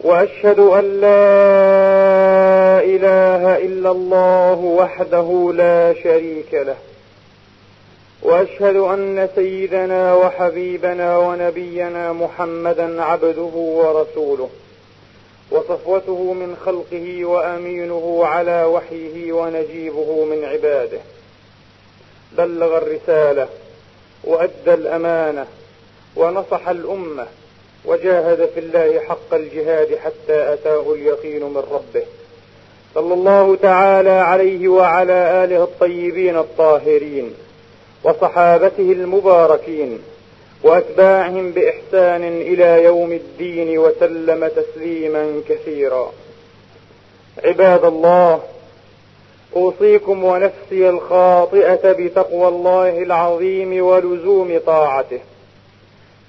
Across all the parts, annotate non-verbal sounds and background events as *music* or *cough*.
وأشهد أن لا إله إلا الله وحده لا شريك له. وأشهد أن سيدنا وحبيبنا ونبينا محمدا عبده ورسوله. وصفوته من خلقه وأمينه على وحيه ونجيبه من عباده. بلغ الرسالة وأدى الأمانة ونصح الأمة وجاهد في الله حق الجهاد حتى أتاه اليقين من ربه. صلى الله تعالى عليه وعلى آله الطيبين الطاهرين وصحابته المباركين وأتباعهم بإحسان إلى يوم الدين وسلم تسليما كثيرا. عباد الله أوصيكم ونفسي الخاطئة بتقوى الله العظيم ولزوم طاعته.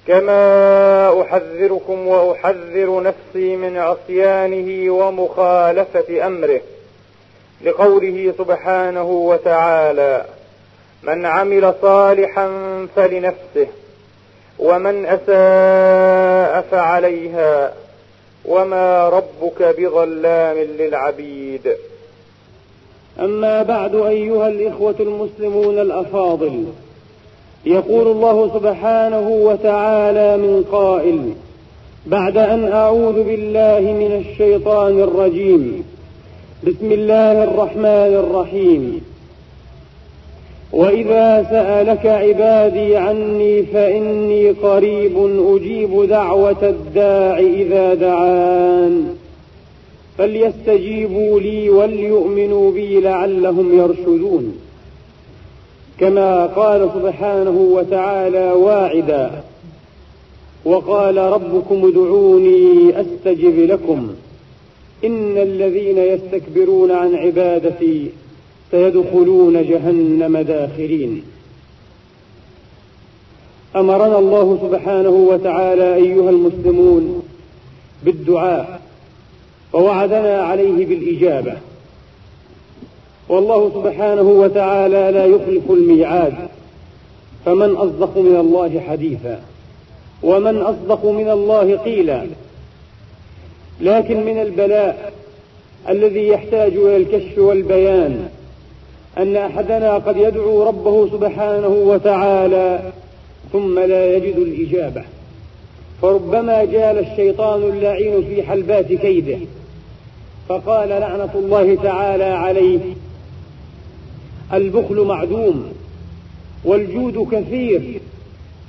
كما احذركم واحذر نفسي من عصيانه ومخالفه امره لقوله سبحانه وتعالى من عمل صالحا فلنفسه ومن اساء فعليها وما ربك بظلام للعبيد أما بعد أيها الإخوة المسلمون الأفاضل يقول الله سبحانه وتعالى من قائل بعد أن أعوذ بالله من الشيطان الرجيم. بسم الله الرحمن الرحيم. وإذا سألك عبادي عني فإني قريب أجيب دعوة الداع إذا دعان. فليستجيبوا لي وليؤمنوا بي لعلهم يرشدون. كما قال سبحانه وتعالى واعدا وقال ربكم ادعوني أستجب لكم. إن الذين يستكبرون عن عبادتي سيدخلون جهنم داخرين. أمرنا الله سبحانه وتعالى أيها المسلمون بالدعاء ووعدنا عليه بالإجابة. والله سبحانه وتعالى لا يخلف الميعاد. فمن أصدق من الله حديثا ومن أصدق من الله قيلا. لكن من البلاء الذي يحتاج إلى الكشف والبيان أن أحدنا قد يدعو ربه سبحانه وتعالى ثم لا يجد الإجابة. فربما جال الشيطان اللعين في حلبات كيده فقال لعنة الله تعالى عليه البخل معدوم والجود كثير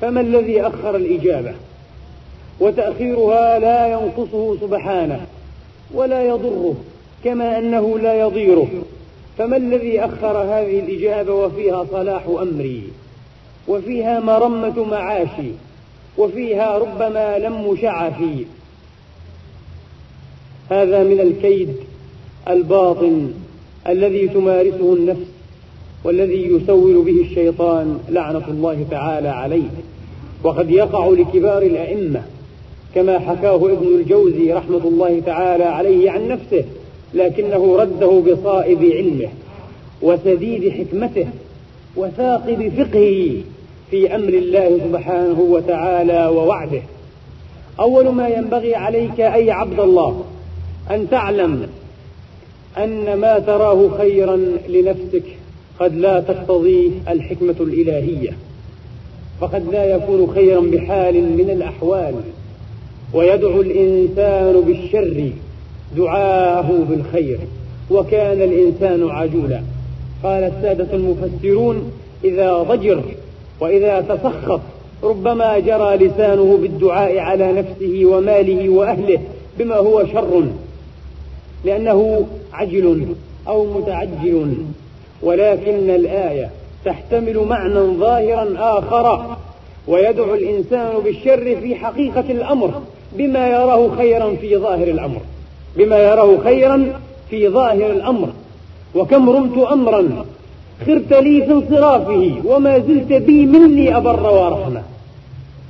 فما الذي أخر الإجابة؟ وتأخيرها لا ينقصه سبحانه ولا يضره كما أنه لا يضيره. فما الذي أخر هذه الإجابة وفيها صلاح أمري؟ وفيها مرمة معاشي وفيها ربما لم شعفي. هذا من الكيد الباطن الذي تمارسه النفس. والذي يسول به الشيطان لعنة الله تعالى عليه. وقد يقع لكبار الأئمة كما حكاه ابن الجوزي رحمة الله تعالى عليه عن نفسه لكنه رده بصائب علمه وسديد حكمته وثاقب فقهه في أمر الله سبحانه وتعالى ووعده. أول ما ينبغي عليك أي عبد الله أن تعلم أن ما تراه خيرا لنفسك قد لا تقتضيه الحكمة الإلهية فقد لا يكون خيرا بحال من الأحوال ويدعو الإنسان بالشر دعاءه بالخير وكان الإنسان عجولا. قال السادة المفسرون إذا ضجر وإذا تسخط ربما جرى لسانه بالدعاء على نفسه وماله وأهله بما هو شر لأنه عجل أو متعجل. ولكن الآية تحتمل معنى ظاهرا آخر ويدعو الإنسان بالشر في حقيقة الأمر بما يراه خيرا في ظاهر الأمر بما يراه خيرا في ظاهر الأمر. وكم رمت أمرا خرت لي في انصرافه وما زلت بي مني أبر وأرحمه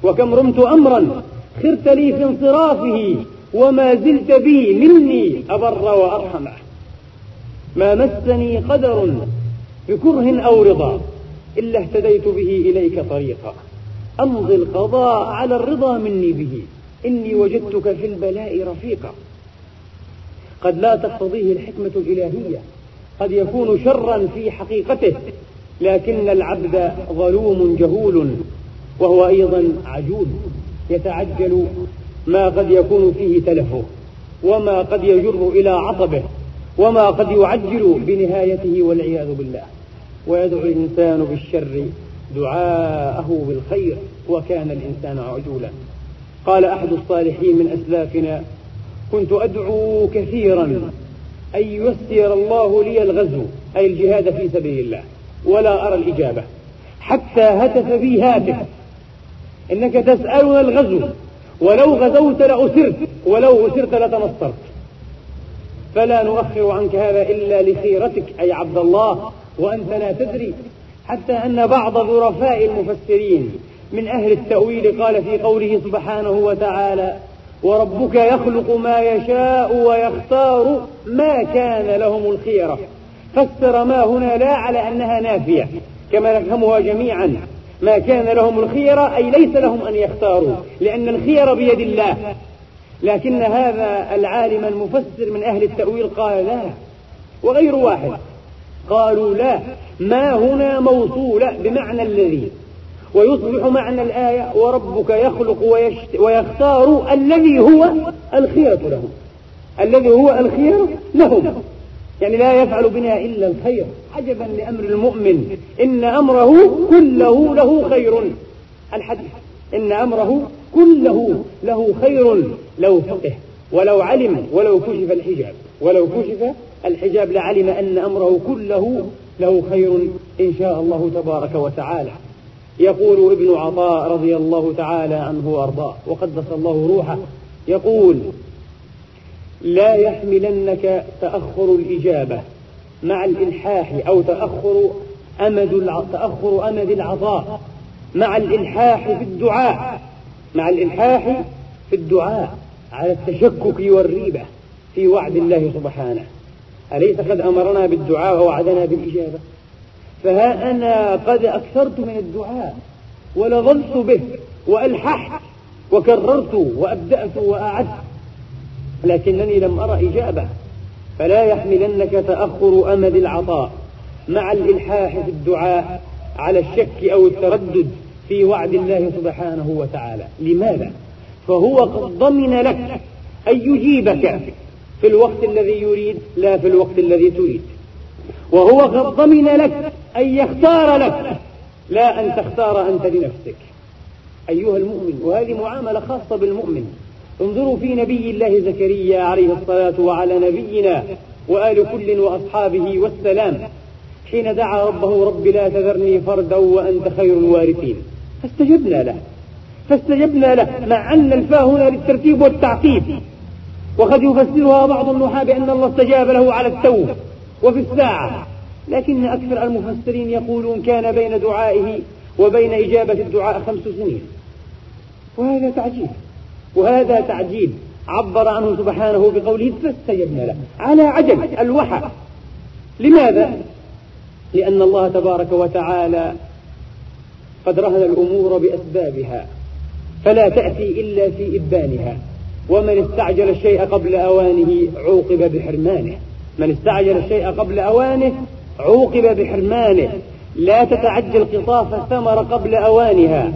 وكم رمت أمرا خرت لي في انصرافه وما زلت بي مني أبر وأرحمة. ما مسني قدر بكره أو رضا إلا اهتديت به إليك طريقا. أمضي القضاء على الرضا مني به إني وجدتك في البلاء رفيقا. قد لا تقتضيه الحكمة الإلهية قد يكون شرا في حقيقته لكن العبد ظلوم جهول وهو أيضا عجول يتعجل ما قد يكون فيه تلفه وما قد يجر إلى عصبه وما قد يعجل بنهايته والعياذ بالله. ويدعو الإنسان بالشر دعاءه بالخير وكان الإنسان عجولا. قال أحد الصالحين من أسلافنا كنت أدعو كثيرا أن ييسر الله لي الغزو أي الجهاد في سبيل الله ولا أرى الإجابة حتى هتف بي هاتف. إنك تسألنا الغزو ولو غزوت لأسرت ولو أسرت لتنصرت. فلا نؤخر عنك هذا إلا لخيرتك أي عبد الله وأنت لا تدري. حتى أن بعض ظرفاء المفسرين من أهل التأويل قال في قوله سبحانه وتعالى وربك يخلق ما يشاء ويختار ما كان لهم الخيرة. فسر ما هنا لا على أنها نافية كما نفهمها جميعا. ما كان لهم الخيرة أي ليس لهم أن يختاروا لأن الخير بيد الله. لكن هذا العالم المفسر من أهل التأويل قال لا وغير واحد. قالوا لا ما هنا موصولة بمعنى الذي ويصبح معنى الآية وربك يخلق ويختار الذي هو الخيرة لهم. الذي هو الخير لهم. يعني لا يفعل بنا إلا الخير. عجبا لأمر المؤمن. إن أمره كله له خير. الحديث. إن أمره كله له خير. لو فقه ولو علم ولو كشف الحجاب. ولو كشف الحجاب لعلم أن أمره كله له خير إن شاء الله تبارك وتعالى. يقول ابن عطاء رضي الله تعالى عنه وأرضاه وقدس الله روحه. يقول لا يحملنك تأخر الإجابة مع الإلحاح أو تأخر أمد تأخر أمد العطاء مع الإلحاح في الدعاء. مع الإلحاح في الدعاء. على التشكك والريبة في وعد الله سبحانه. أليس قد أمرنا بالدعاء ووعدنا بالإجابة؟ فها أنا قد أكثرت من الدعاء ولظلت به وألححت وكررت وأبدأت وأعدت لكنني لم أرى إجابة. فلا يحملنك تأخر أمد العطاء مع الإلحاح في الدعاء على الشك أو التردد في وعد الله سبحانه وتعالى. لماذا؟ فهو قد ضمن لك أن يجيبك في الوقت الذي يريد لا في الوقت الذي تريد. وهو قد ضمن لك أن يختار لك لا أن تختار أنت لنفسك. أيها المؤمن وهذه معاملة خاصة بالمؤمن. انظروا في نبي الله زكريا عليه الصلاة وعلى نبينا وآل كل وأصحابه والسلام. حين دعا ربه رب لا تذرني فردا وأنت خير الوارثين. فاستجبنا له. فاستجبنا له مع أن الفاء هنا للترتيب والتعقيب. وقد يفسرها بعض النحاة بأن الله استجاب له على التو وفي الساعة. لكن أكثر المفسرين يقولون كان بين دعائه وبين إجابة الدعاء خمس سنين. وهذا تعجيب. وهذا تعجيب عبر عنه سبحانه بقوله فاستجبنا له. على عجب الوحى. لماذا؟ لأن الله تبارك وتعالى قد رهن الأمور بأسبابها. فلا تأتي إلا في إبانها. ومن استعجل الشيء قبل أوانه عوقب بحرمانه. من استعجل الشيء قبل أوانه عوقب بحرمانه. لا تتعجل قطاف الثمر قبل أوانها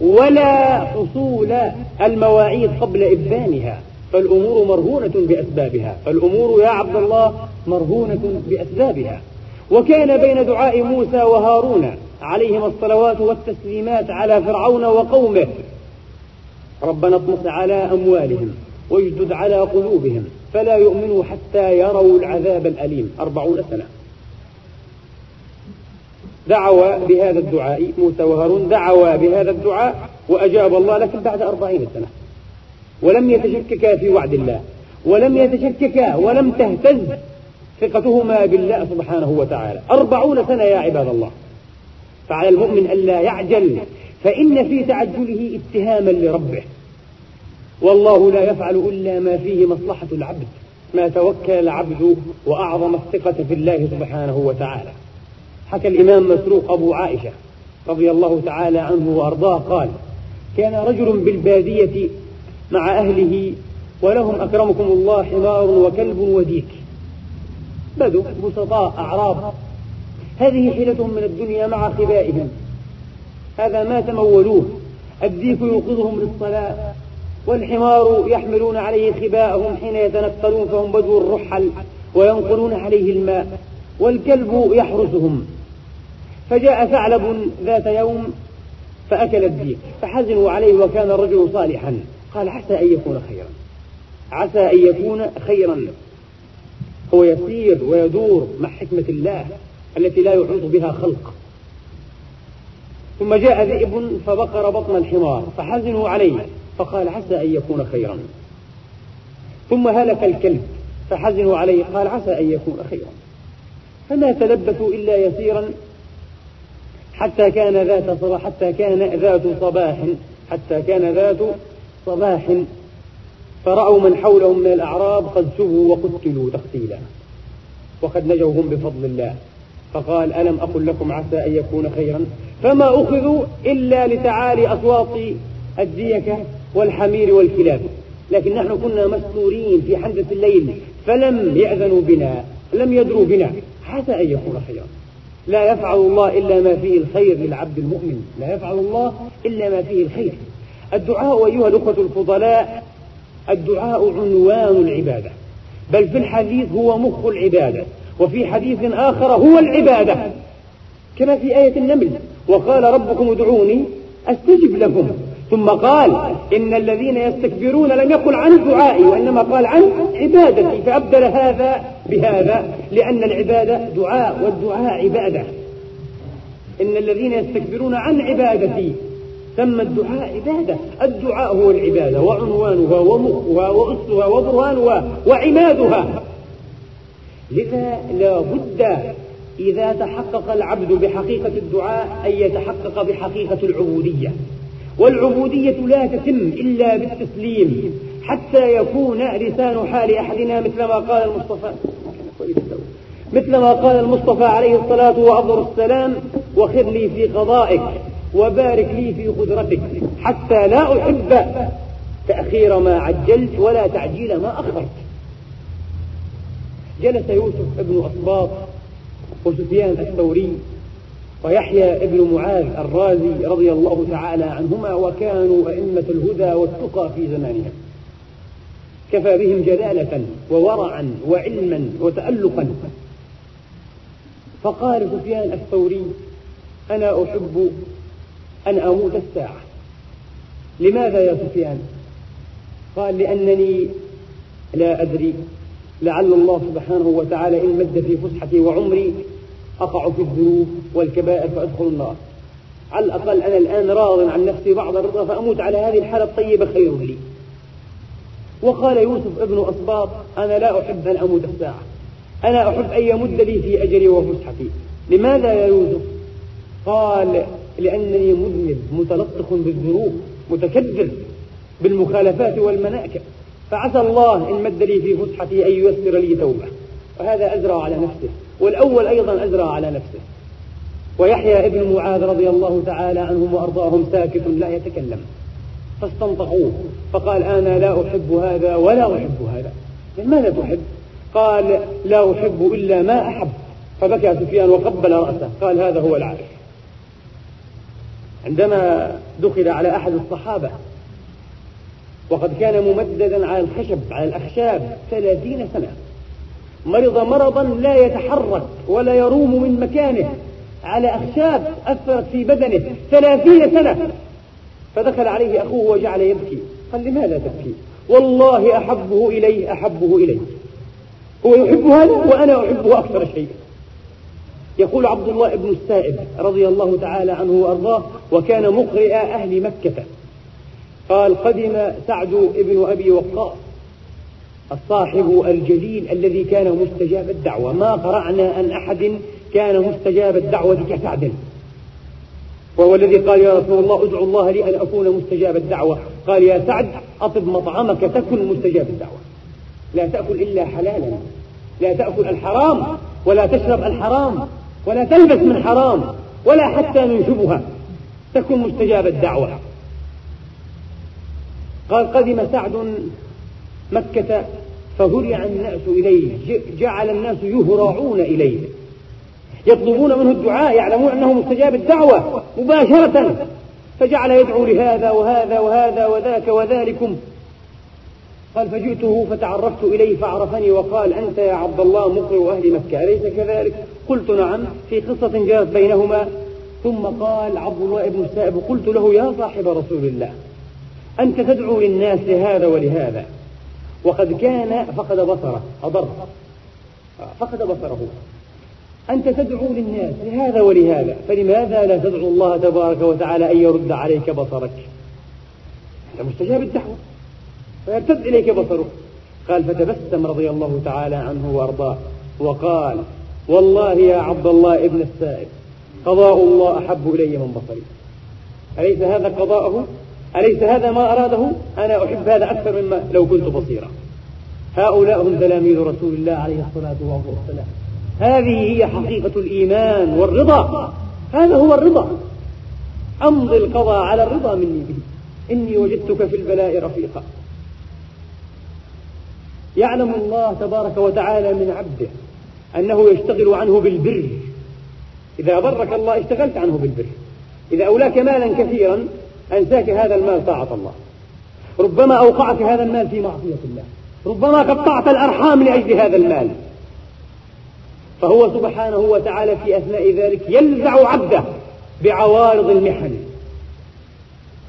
ولا حصول المواعيد قبل إبانها. فالأمور مرهونة بأسبابها. فالأمور يا عبد الله مرهونة بأسبابها. وكان بين دعاء موسى وهارون عليهما الصلوات والتسليمات على فرعون وقومه. ربنا اطمس على أموالهم واجدد على قلوبهم فلا يؤمنوا حتى يروا العذاب الأليم أربعون سنة. دعوا بهذا الدعاء موسى وهارون دعوا بهذا الدعاء وأجاب الله لكن بعد أربعين سنة. ولم يتشككا في وعد الله ولم يتشككا ولم تهتز ثقتهما بالله سبحانه وتعالى. أربعون سنة يا عباد الله. فعلى المؤمن ألا يعجل فإن في تعجله اتهاما لربه. والله لا يفعل إلا ما فيه مصلحة العبد ما توكل العبد وأعظم الثقة في الله سبحانه وتعالى. حكى الإمام مسروق أبو عائشة رضي الله تعالى عنه وأرضاه قال كان رجل بالبادية مع أهله ولهم أكرمكم الله حمار وكلب وديك بدو بسطاء أعراب هذه حيلتهم من الدنيا مع خبائهم. هذا ما تمولوه. الديك يوقظهم للصلاة والحمار يحملون عليه خباءهم حين يتنقلون فهم بدو الرحل وينقلون عليه الماء والكلب يحرسهم. فجاء ثعلب ذات يوم فأكل الديك فحزنوا عليه وكان الرجل صالحا. قال عسى أن يكون خيرا. عسى أن يكون خيرا. هو يسير ويدور مع حكمة الله التي لا يحيط بها خلق. ثم جاء ذئب فبقر بطن الحمار فحزنوا عليه فقال عسى أن يكون خيرا. ثم هلك الكلب فحزنوا عليه قال عسى أن يكون خيرا. فما تلبثوا إلا يسيرا حتى كان ذات صباح حتى كان ذات صباح حتى كان ذات صباح. فرأوا من حولهم من الأعراب قد سبوا وقتلوا تقتيلا. وقد نجوا هم بفضل الله. فقال ألم أقل لكم عسى أن يكون خيرا؟ فما أخذوا إلا لتعالي أصوات الديكة والحمير والكلاب. لكن نحن كنا مستورين في حندة الليل فلم يأذنوا بنا لم يدروا بنا عسى أن يكون خيرا. لا يفعل الله إلا ما فيه الخير للعبد المؤمن. لا يفعل الله إلا ما فيه الخير. الدعاء أيها الأخوة الفضلاء الدعاء عنوان العبادة. بل في الحديث هو مخ العبادة. وفي حديث آخر هو العبادة. كما في آية النمل وقال ربكم ادعوني أستجب لكم. ثم قال إن الذين يستكبرون لم يقل عن دعائي وإنما قال عن عبادتي فأبدل هذا بهذا لأن العبادة دعاء والدعاء عبادة. إن الذين يستكبرون عن عبادتي سمى الدعاء عبادة. الدعاء هو العبادة وعنوانها ومخها وأسها وبرهانها وعمادها. لذا لا بد إذا تحقق العبد بحقيقة الدعاء أن يتحقق بحقيقة العبودية. والعبودية لا تتم إلا بالتسليم حتى يكون لسان حال أحدنا مثل ما قال المصطفى. مثل ما قال المصطفى عليه الصلاة وأفضل السلام وخذ لي في قضائك وبارك لي في قدرتك حتى لا أحب تأخير ما عجلت ولا تعجيل ما أخرت. جلس يوسف ابن أصباط وسفيان الثوري ويحيى ابن معاذ الرازي رضي الله تعالى عنهما وكانوا أئمة الهدى والتقى في زمانهم. كفى بهم جلالة وورعا وعلما وتألقا. فقال سفيان الثوري أنا أحب أن أموت الساعة. لماذا يا سفيان؟ قال لأنني لا أدري. لعل الله سبحانه وتعالى إن مد في فسحتي وعمري أقع في الذنوب والكبائر فأدخل النار. على الأقل أنا الآن راض عن نفسي بعض الرضا فأموت على هذه الحالة الطيبة خير لي. وقال يوسف ابن أصباط أنا لا أحب أن أموت الساعة. أنا أحب أن يمد لي في أجلي وفسحتي. لماذا يا يوسف؟ قال لأنني مذنب متلطخ بالذنوب متكدر بالمخالفات والمناكب. فعسى الله إن مد لي في فسحتي أن ييسر لي توبة. وهذا أزرى على نفسه. والأول أيضا أزرى على نفسه. ويحيى ابن معاذ رضي الله تعالى عنهم وأرضاهم ساكت لا يتكلم. فاستنطقوه. فقال أنا لا أحب هذا ولا أحب هذا. ماذا تحب؟ قال لا أحب إلا ما أحب. فبكى سفيان وقبل رأسه. قال هذا هو العارف. عندما دخل على أحد الصحابة وقد كان ممددا على الخشب على الأخشاب ثلاثين سنة. مرض مرضا لا يتحرك ولا يروم من مكانه على أخشاب أثرت في بدنه ثلاثين سنة. فدخل عليه أخوه وجعل يبكي. قال لماذا تبكي؟ والله أحبه إلي أحبه إلي هو يحب هذا وأنا أحبه أكثر شيء. يقول عبد الله بن السائب رضي الله تعالى عنه وأرضاه وكان مقرئ أهل مكة. قال قدم سعد بن أبي وقاص الصاحب الجليل الذي كان مستجاب الدعوة. ما قرأنا عن أحد كان مستجاب الدعوة كسعد وهو الذي قال يا رسول الله ادعو الله لي أن أكون مستجاب الدعوة. قال يا سعد أطب مطعمك تكن مستجاب الدعوة. لا تأكل إلا حلالا. لا تأكل الحرام ولا تشرب الحرام ولا تلبس من حرام ولا حتى من شبهة. تكن مستجاب الدعوة. قال قدم سعد مكة فهرع الناس إليه جعل الناس يهرعون إليه. يطلبون منه الدعاء يعلمون أنه مستجاب الدعوة مباشرة. فجعل يدعو لهذا وهذا وهذا وذاك وذلكم. قال فجئته فتعرفت إليه فعرفني وقال أنت يا عبد الله مقرئ أهل مكة أليس كذلك؟ قلت نعم في قصة جرت بينهما. ثم قال عبد الله بن السائب قلت له يا صاحب رسول الله. أنت تدعو للناس لهذا ولهذا. وقد كان فقد بصره أضر. فقد بصره. أنت تدعو للناس لهذا ولهذا. فلماذا لا تدعو الله تبارك وتعالى أن يرد عليك بصرك؟ أنت مستجاب الدعوة فيرتد إليك بصرك. قال فتبسم رضي الله تعالى عنه وأرضاه. وقال والله يا عبد الله ابن السائب قضاء الله أحب إلي من بصري. أليس هذا قضاءه أليس هذا ما أراده؟ أنا أحب هذا أكثر مما لو كنت بصيرا. هؤلاء هم تلاميذ رسول الله عليه الصلاة والسلام. هذه هي حقيقة الإيمان والرضا. هذا هو الرضا. أمضي القضاء على الرضا مني به. إني وجدتك في البلاء رفيقا. يعلم الله تبارك وتعالى من عبده أنه يشتغل عنه بالبر. إذا برك الله اشتغلت عنه بالبر. إذا أولاك مالا كثيرا أنساك هذا المال طاعة الله. ربما أوقعك هذا المال في معصية الله. ربما قطعت الأرحام لأجل هذا المال. فهو سبحانه وتعالى في أثناء ذلك يلزع عبده بعوارض المحن.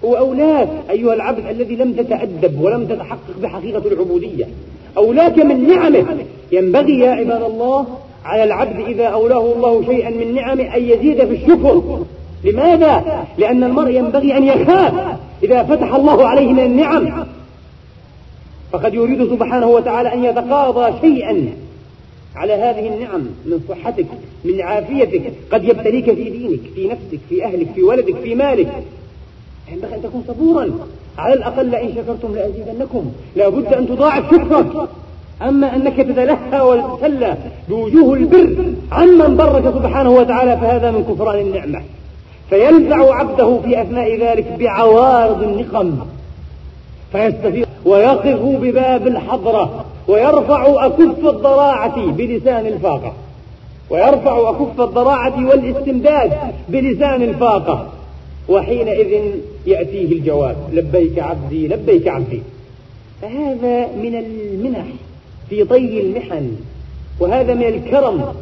وأولاك أيها العبد الذي لم تتأدب ولم تتحقق بحقيقة العبودية. أولاك من نعمه. ينبغي يا عباد الله على العبد إذا أولاه الله شيئا من نعمه أن يزيد في الشكر. لماذا؟ لأن المرء ينبغي أن يخاف إذا فتح الله عليه من النعم. فقد يريد سبحانه وتعالى أن يتقاضى شيئا على هذه النعم من صحتك من عافيتك قد يبتليك في دينك في نفسك في أهلك في ولدك في مالك. ينبغي أن تكون صبورا. على الأقل لئن شكرتم لأزيدنكم. لا بد أن تضاعف شكرك. أما أنك تتلهى وتتسلى بوجوه البر عمن برك سبحانه وتعالى فهذا من كفران النعمة. فينزع عبده في أثناء ذلك بعوارض النقم. فيستفيق ويقف بباب الحضرة ويرفع أكف الضراعة بلسان الفاقة. ويرفع أكف الضراعة والاستمداد بلسان الفاقة. وحينئذ يأتيه الجواب لبيك عبدي لبيك عبدي. فهذا من المنح في طي المحن وهذا من الكرم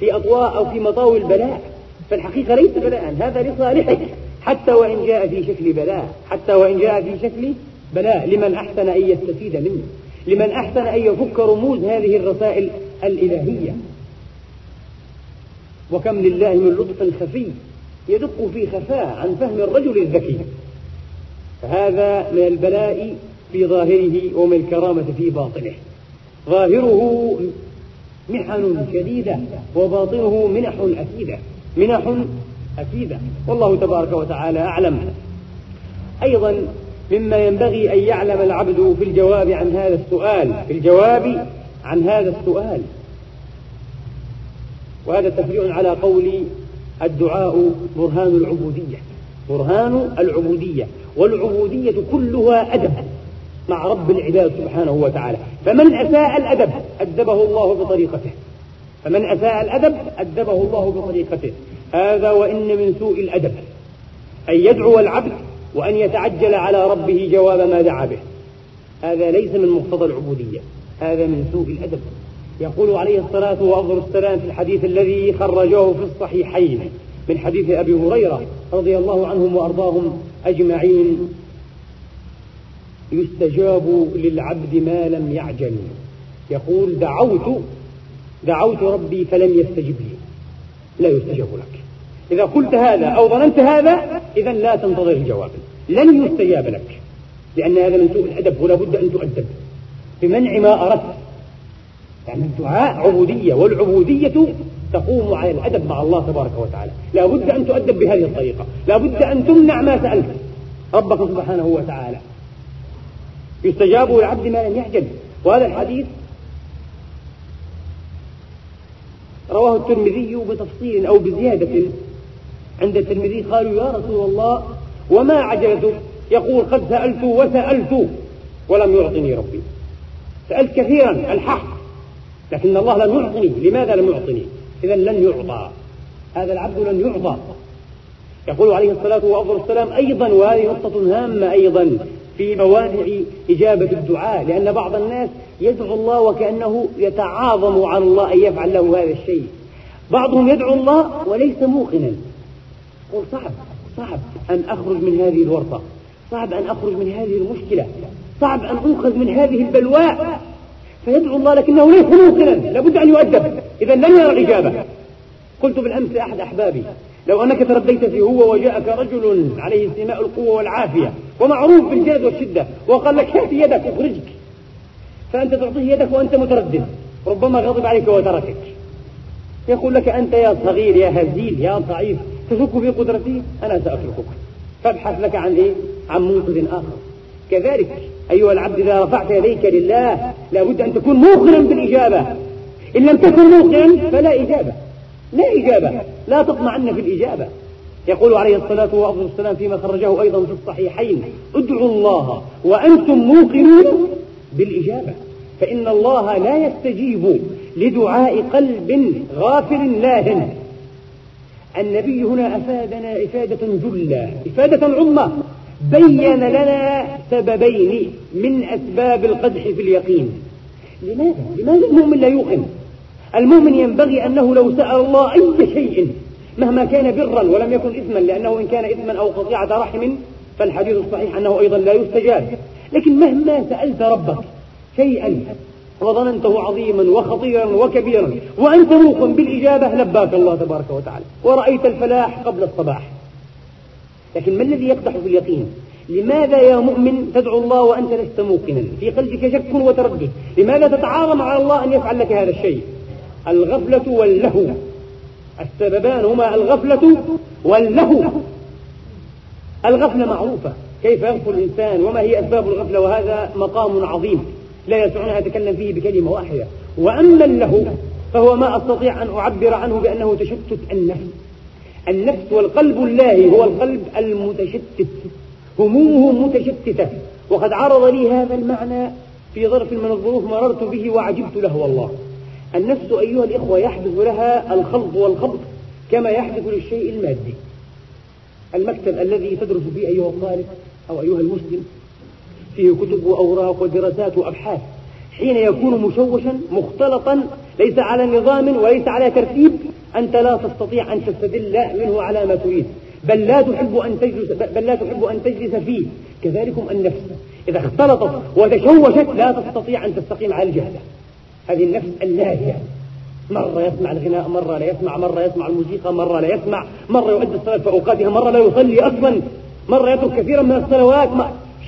في أضواء أو في مطاوي البلاء. فالحقيقة ليس بلاء هذا لصالحك حتى وإن جاء في شكل بلاء حتى وإن جاء في شكل بلاء. لمن أحسن أن يستفيد منه. لمن أحسن أن يفك رموز هذه الرسائل الإلهية. وكم لله من لطف خفي يدق في خفاء عن فهم الرجل الذكي. فهذا من البلاء في ظاهره ومن الكرامة في باطنه. ظاهره محن شديدة وباطنه منح أكيدة. منح أكيدة. والله تبارك وتعالى أعلم. أيضا مما ينبغي أن يعلم العبد في الجواب عن هذا السؤال في الجواب عن هذا السؤال. وهذا تفريع على قول الدعاء برهان العبودية. برهان العبودية. والعبودية كلها أدب مع رب العباد سبحانه وتعالى. فمن أساء الأدب أدبه الله بطريقته. فمن أساء الأدب أدبه الله بطريقته. هذا وإن من سوء الأدب. أن يدعو العبد وأن يتعجل على ربه جواب ما دعا به. هذا ليس من مقتضى العبودية. هذا من سوء الأدب. يقول عليه الصلاة وأفضل السلام في الحديث الذي خرجه في الصحيحين من حديث أبي هريرة رضي الله عنهم وأرضاهم أجمعين. يستجاب للعبد ما لم يعجل. يقول دعوت دعوت ربي فلم يستجب لي. لا يستجاب لك. إذا قلت هذا أو ظننت هذا إذا لا تنتظر الجواب. لن يستجاب لك. لأن هذا من سوء الأدب ولا بد أن تؤدب. بمنع ما أردت. يعني الدعاء عبودية والعبودية تقوم على الأدب مع الله تبارك وتعالى. لا بد أن تؤدب بهذه الطريقة. لا بد أن تمنع ما سألت ربك سبحانه وتعالى. يستجاب للعبد ما لم يعجل. وهذا الحديث رواه الترمذي بتفصيل أو بزيادة. عند الترمذي قالوا يا رسول الله وما عجلتك يقول قد سألت وسألت ولم يعطني ربي. سألت كثيرا الحق لكن الله لم يعطني. لماذا لم يعطني؟ إذا لن يعطى. هذا العبد لن يعطى. يقول عليه الصلاة والسلام أيضا وهذه نقطة هامة أيضا. في موانع إجابة الدعاء لأن بعض الناس يدعو الله وكأنه يتعاظم على الله أن يفعل له هذا الشيء. بعضهم يدعو الله وليس موقنا. يقول صعب صعب أن أخرج من هذه الورطة صعب أن أخرج من هذه المشكلة صعب أن أنقذ من هذه البلواء. فيدعو الله لكنه ليس موقنا لابد أن يؤدب. إذا لن يرى الإجابة. قلت بالأمس لأحد أحبابي لو أنك ترديت فيه هو وجاءك رجل عليه سماء القوة والعافية ومعروف بالجهد والشدة وقال لك هات يدك اخرجك فأنت تعطيه يدك وأنت متردد ربما غضب عليك وتركك. يقول لك أنت يا صغير يا هزيل يا ضعيف تشك في قدرتي؟ أنا سأتركك. فابحث لك عن إيه؟ عن منقذ آخر. كذلك أيها العبد إذا رفعت يديك لله لابد أن تكون موقنا بالإجابة. إن لم تكن موقنا فلا إجابة. لا إجابة. لا تطمعن في الإجابة. يقول عليه الصلاة والسلام فيما خرجه أيضا في الصحيحين ادعوا الله وأنتم موقنون بالإجابة. فإن الله لا يستجيب لدعاء قلب غافل لاهن النبي هنا أفادنا إفادة جلة إفادة عظمى. بين لنا سببين من أسباب القدح في اليقين. لماذا؟ لماذا المؤمن لا يوقن؟ المؤمن ينبغي أنه لو سأل الله أي شيء مهما كان برا ولم يكن إثما لأنه إن كان إثما أو قطيعة رحم فالحديث الصحيح أنه أيضا لا يستجاب. لكن مهما سألت ربك شيئا وظننته عظيما وخطيرا وكبيرا وأنت موقن بالإجابة لباك الله تبارك وتعالى. ورأيت الفلاح قبل الصباح. لكن ما الذي يقدح في اليقين؟ لماذا يا مؤمن تدعو الله وأنت لست موقنا؟ في قلبك شك وتردد. لماذا تتعاظم على الله أن يفعل لك هذا الشيء؟ الغفلة واللهو. السببان هما الغفلة واللهو. الغفلة معروفة. كيف يغفل الإنسان؟ وما هي أسباب الغفلة؟ وهذا مقام عظيم. لا يسعني أن أتكلم فيه بكلمة واحدة. وأما اللهو فهو ما أستطيع أن أعبر عنه بأنه تشتت النفس. النفس والقلب اللاهي هو القلب المتشتت. همومه متشتتة. وقد عرض لي هذا المعنى في ظرف من الظروف مررت به وعجبت له والله. النفس أيها الإخوة يحدث لها الخلط والخبط كما يحدث للشيء المادي. المكتب الذي تدرس فيه أيها الطالب أو أيها المسلم فيه كتب وأوراق ودراسات وأبحاث. حين يكون مشوشا مختلطا ليس على نظام وليس على ترتيب أنت لا تستطيع أن تستدل منه على ما تريد. بل لا تحب أن تجلس بل لا تحب أن تجلس فيه. كذلكم النفس. إذا اختلطت وتشوشت لا تستطيع أن تستقيم على الجهة هذه النفس اللاهية مرة يسمع الغناء مرة لا يسمع مرة يسمع الموسيقى مرة لا يسمع مرة يؤدي الصلاة في أوقاتها مرة لا يصلي أصلا مرة يترك كثيرا من الصلوات.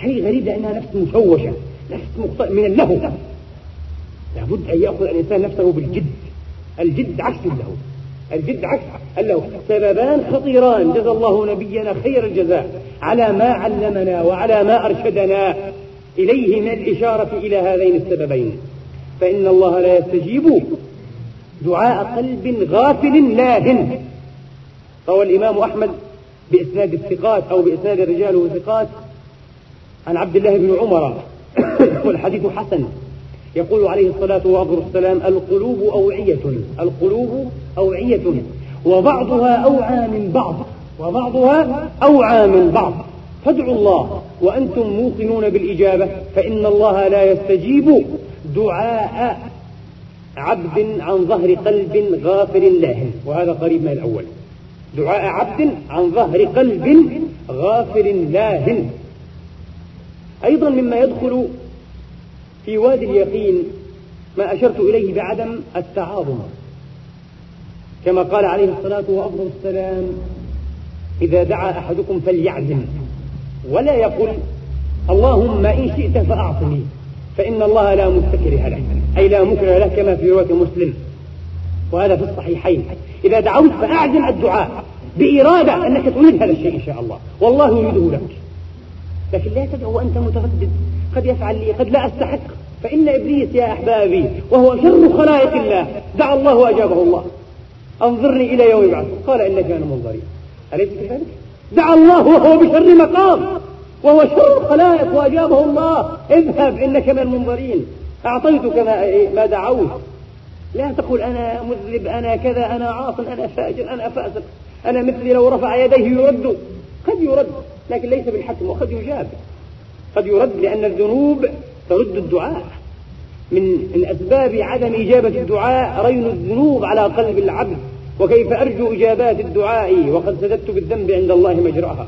شيء غريب لأنها نفس مشوشة نفس. من اللهو. لابد أن يأخذ الإنسان نفسه بالجد. الجد عكس اللهو. الجد عكس اللهو. سببان خطيران. جزى الله نبينا خير الجزاء على ما علمنا وعلى ما أرشدنا إليه من الإشارة إلى هذين السببين. فإن الله لا يستجيب دعاء قلب غافل لاهن روى الإمام أحمد بإسناد الثقات أو بإسناد الرجال والثقات عن عبد الله بن عمر. *coughs* والحديث حسن. يقول عليه الصلاة والسلام القلوب أوعية القلوب أوعية. وبعضها أوعى من بعض. وبعضها أوعى من بعض. فادعوا الله وأنتم موقنون بالإجابة فإن الله لا يستجيب دعاء عبد عن ظهر قلب غافل لاهن وهذا قريب من الأول. دعاء عبد عن ظهر قلب غافل لاهن أيضا مما يدخل في وادي اليقين ما أشرت إليه بعدم التعاظم. كما قال عليه الصلاة والسلام إذا دعا أحدكم فليعزم. ولا يقل اللهم إن شئت فأعطني. فإن الله لا مستكره له أي لا مكره له كما في رواية مسلم. وهذا في الصحيحين. إذا دعوت فأعزم الدعاء بإرادة أنك تريد هذا الشيء إن شاء الله. والله يريده لك. لكن لا تدعو وأنت متردد. قد يفعل لي قد لا أستحق. فإن إبليس يا أحبابي وهو شر خلائق الله دعا الله وأجابه الله. أنظرني إلى يوم يبعث. قال إنك أنا منظرين أليس كذلك؟ دعا الله وهو بشر مقام. وهو شر الخلائق وأجابه الله. اذهب إنك من المنظرين. أعطيتك ما, ما دعوت. لا تقل أنا مذنب أنا كذا أنا عاص أنا فاجر أنا فاسق. أنا مثلي لو رفع يديه يرد. قد يرد لكن ليس بالحتم وقد يجاب. قد يرد لأن الذنوب ترد الدعاء. من من أسباب عدم إجابة الدعاء رين الذنوب على قلب العبد. وكيف أرجو إجابات الدعاء؟ وقد سددت بالذنب عند الله مجرأها.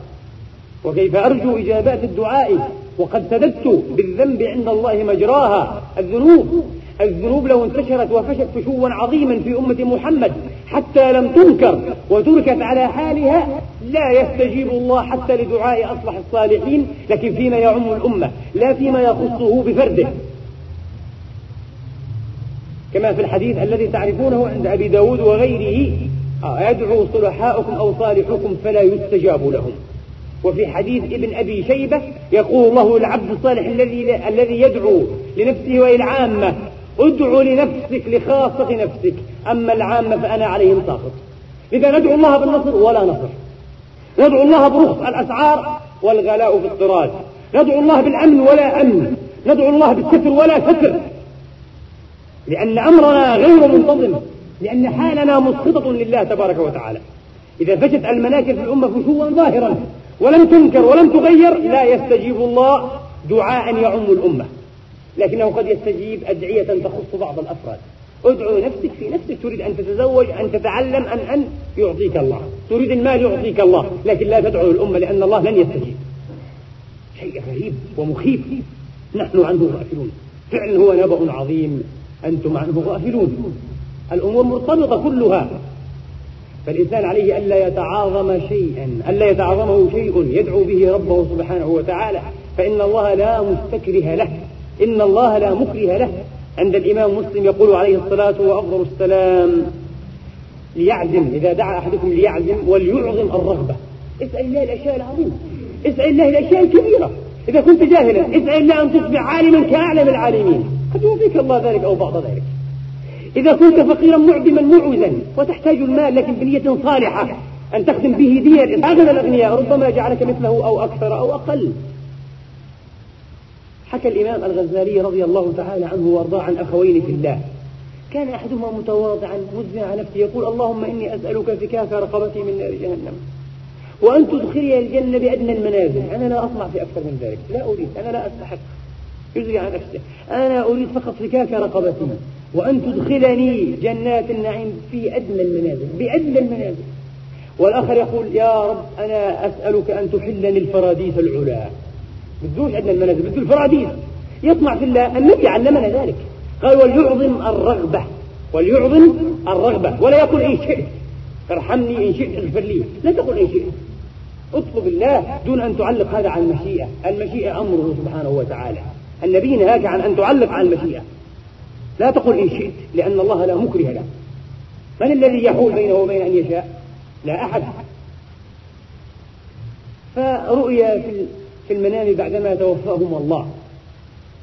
وكيف أرجو إجابات الدعاء وقد سددت بالذنب عند الله مجراها. الذنوب الذنوب لو انتشرت وفشت فشوا عظيما في أمة محمد حتى لم تنكر وتركت على حالها لا يستجيب الله حتى لدعاء أصلح الصالحين لكن فيما يعم الأمة لا فيما يخصه بفرده. كما في الحديث الذي تعرفونه عند أبي داود وغيره آه، يدعو صلحاؤكم أو صالحكم فلا يستجاب لهم. وفي حديث ابن أبي شيبة يقول الله للعبد الصالح الذي الذي يدعو لنفسه وللعامة ادعو لنفسك لخاصة نفسك. أما العامة فأنا عليهم ساخط لذا ندعو الله بالنصر ولا نصر. ندعو الله برخص الأسعار والغلاء في الطراز ندعو الله بالأمن ولا أمن. ندعو الله بالستر ولا ستر. لأن أمرنا غير منتظم. لأن حالنا مسخطة لله تبارك وتعالى. إذا فشت المناكب في الأمة فشوا ظاهرا. ولم تنكر ولم تغير لا يستجيب الله دعاء يعم الأمة. لكنه قد يستجيب أدعية تخص بعض الأفراد. ادعو نفسك في نفسك تريد أن تتزوج أن تتعلم أن أن يعطيك الله. تريد المال يعطيك الله لكن لا تدعو الأمة لأن الله لن يستجيب. شيء غريب ومخيف. نحن عنه غافلون. فعلا هو نبأ عظيم أنتم عنه غافلون. الأمور مرتبطة كلها. فالإنسان عليه ألا يتعاظم شيئا ألا يتعاظمه شيء يدعو به ربه سبحانه وتعالى فإن الله لا مستكره له إن الله لا مكره له. عند الإمام مسلم يقول عليه الصلاة وأفضل السلام ليعزم إذا دعا أحدكم ليعزم وليعظم الرغبة. اسأل الله الأشياء العظيمة. اسأل الله الأشياء الكبيرة. إذا كنت جاهلا اسأل الله أن تصبح عالما كأعلم العالمين. قد يوفيك الله ذلك أو بعض ذلك. إذا كنت فقيرا معدما معوزا وتحتاج المال لكن بنية صالحة أن تخدم به دين هكذا الأغنياء ربما جعلك مثله أو أكثر أو أقل. حكى الإمام الغزالي رضي الله تعالى عنه وأرضاه عن أخوين في الله. كان أحدهما متواضعا مزمع نفسه يقول اللهم إني أسألك فكاك رقبتي من نار جهنم وأن تدخلي الجنة بأدنى المنازل. أنا لا أطمع في أكثر من ذلك. لا أريد. أنا لا أستحق. يجري عن نفسه أنا أريد فقط فكاك رقبتي. وأن تدخلني جنات النعيم في أدنى المنازل بأدنى المنازل. والآخر يقول يا رب أنا أسألك أن تحلني الفراديس العلا. بدوش أدنى المنازل بده الفراديس. يطمع في الله النبي علمنا ذلك. قال وليعظم الرغبة وليعظم الرغبة. ولا يقول إن شئت. ارحمني إن شئت اغفر لي. لا تقل إن شئت. اطلب الله دون أن تعلق هذا على المشيئة. المشيئة أمره سبحانه وتعالى. النبي نهاك عن أن تعلق على المشيئة. لا تقل إن شئت لأن الله لا مكره له. من الذي يحول بينه وبين أن يشاء؟ لا أحد. فرؤيا في المنام بعدما توفاهم الله.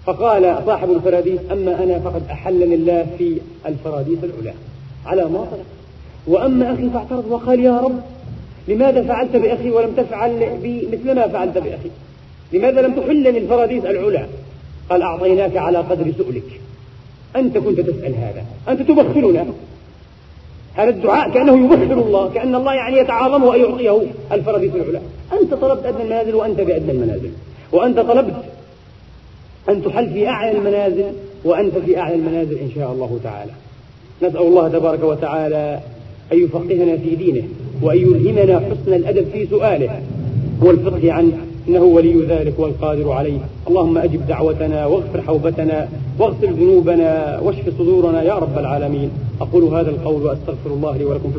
فقال صاحب الفراديس أما أنا فقد أحلني الله في الفراديس العلا على ما طلب وأما أخي فاعترض وقال يا رب لماذا فعلت بأخي ولم تفعل بي مثل ما فعلت بأخي؟ لماذا لم تحلني الفراديس العلا قال أعطيناك على قدر سؤلك. أنت كنت تسأل هذا. أنت تبخلنا. هذا الدعاء كأنه يبخل الله كأن الله يعني يتعاظمه أن يعطيه الفرديس العلا أنت طلبت أدنى المنازل وأنت بأدنى المنازل. وأنت طلبت أن تحل في أعلى المنازل وأنت في أعلى المنازل إن شاء الله تعالى. نسأل الله تبارك وتعالى أن يفقهنا في دينه وأن يلهمنا حسن الأدب في سؤاله والفقه عنه إنه ولي ذلك والقادر عليه. اللهم أجب دعوتنا واغفر حوبتنا واغسل ذنوبنا واشف صدورنا يا رب العالمين. أقول هذا القول وأستغفر الله لي ولكم. في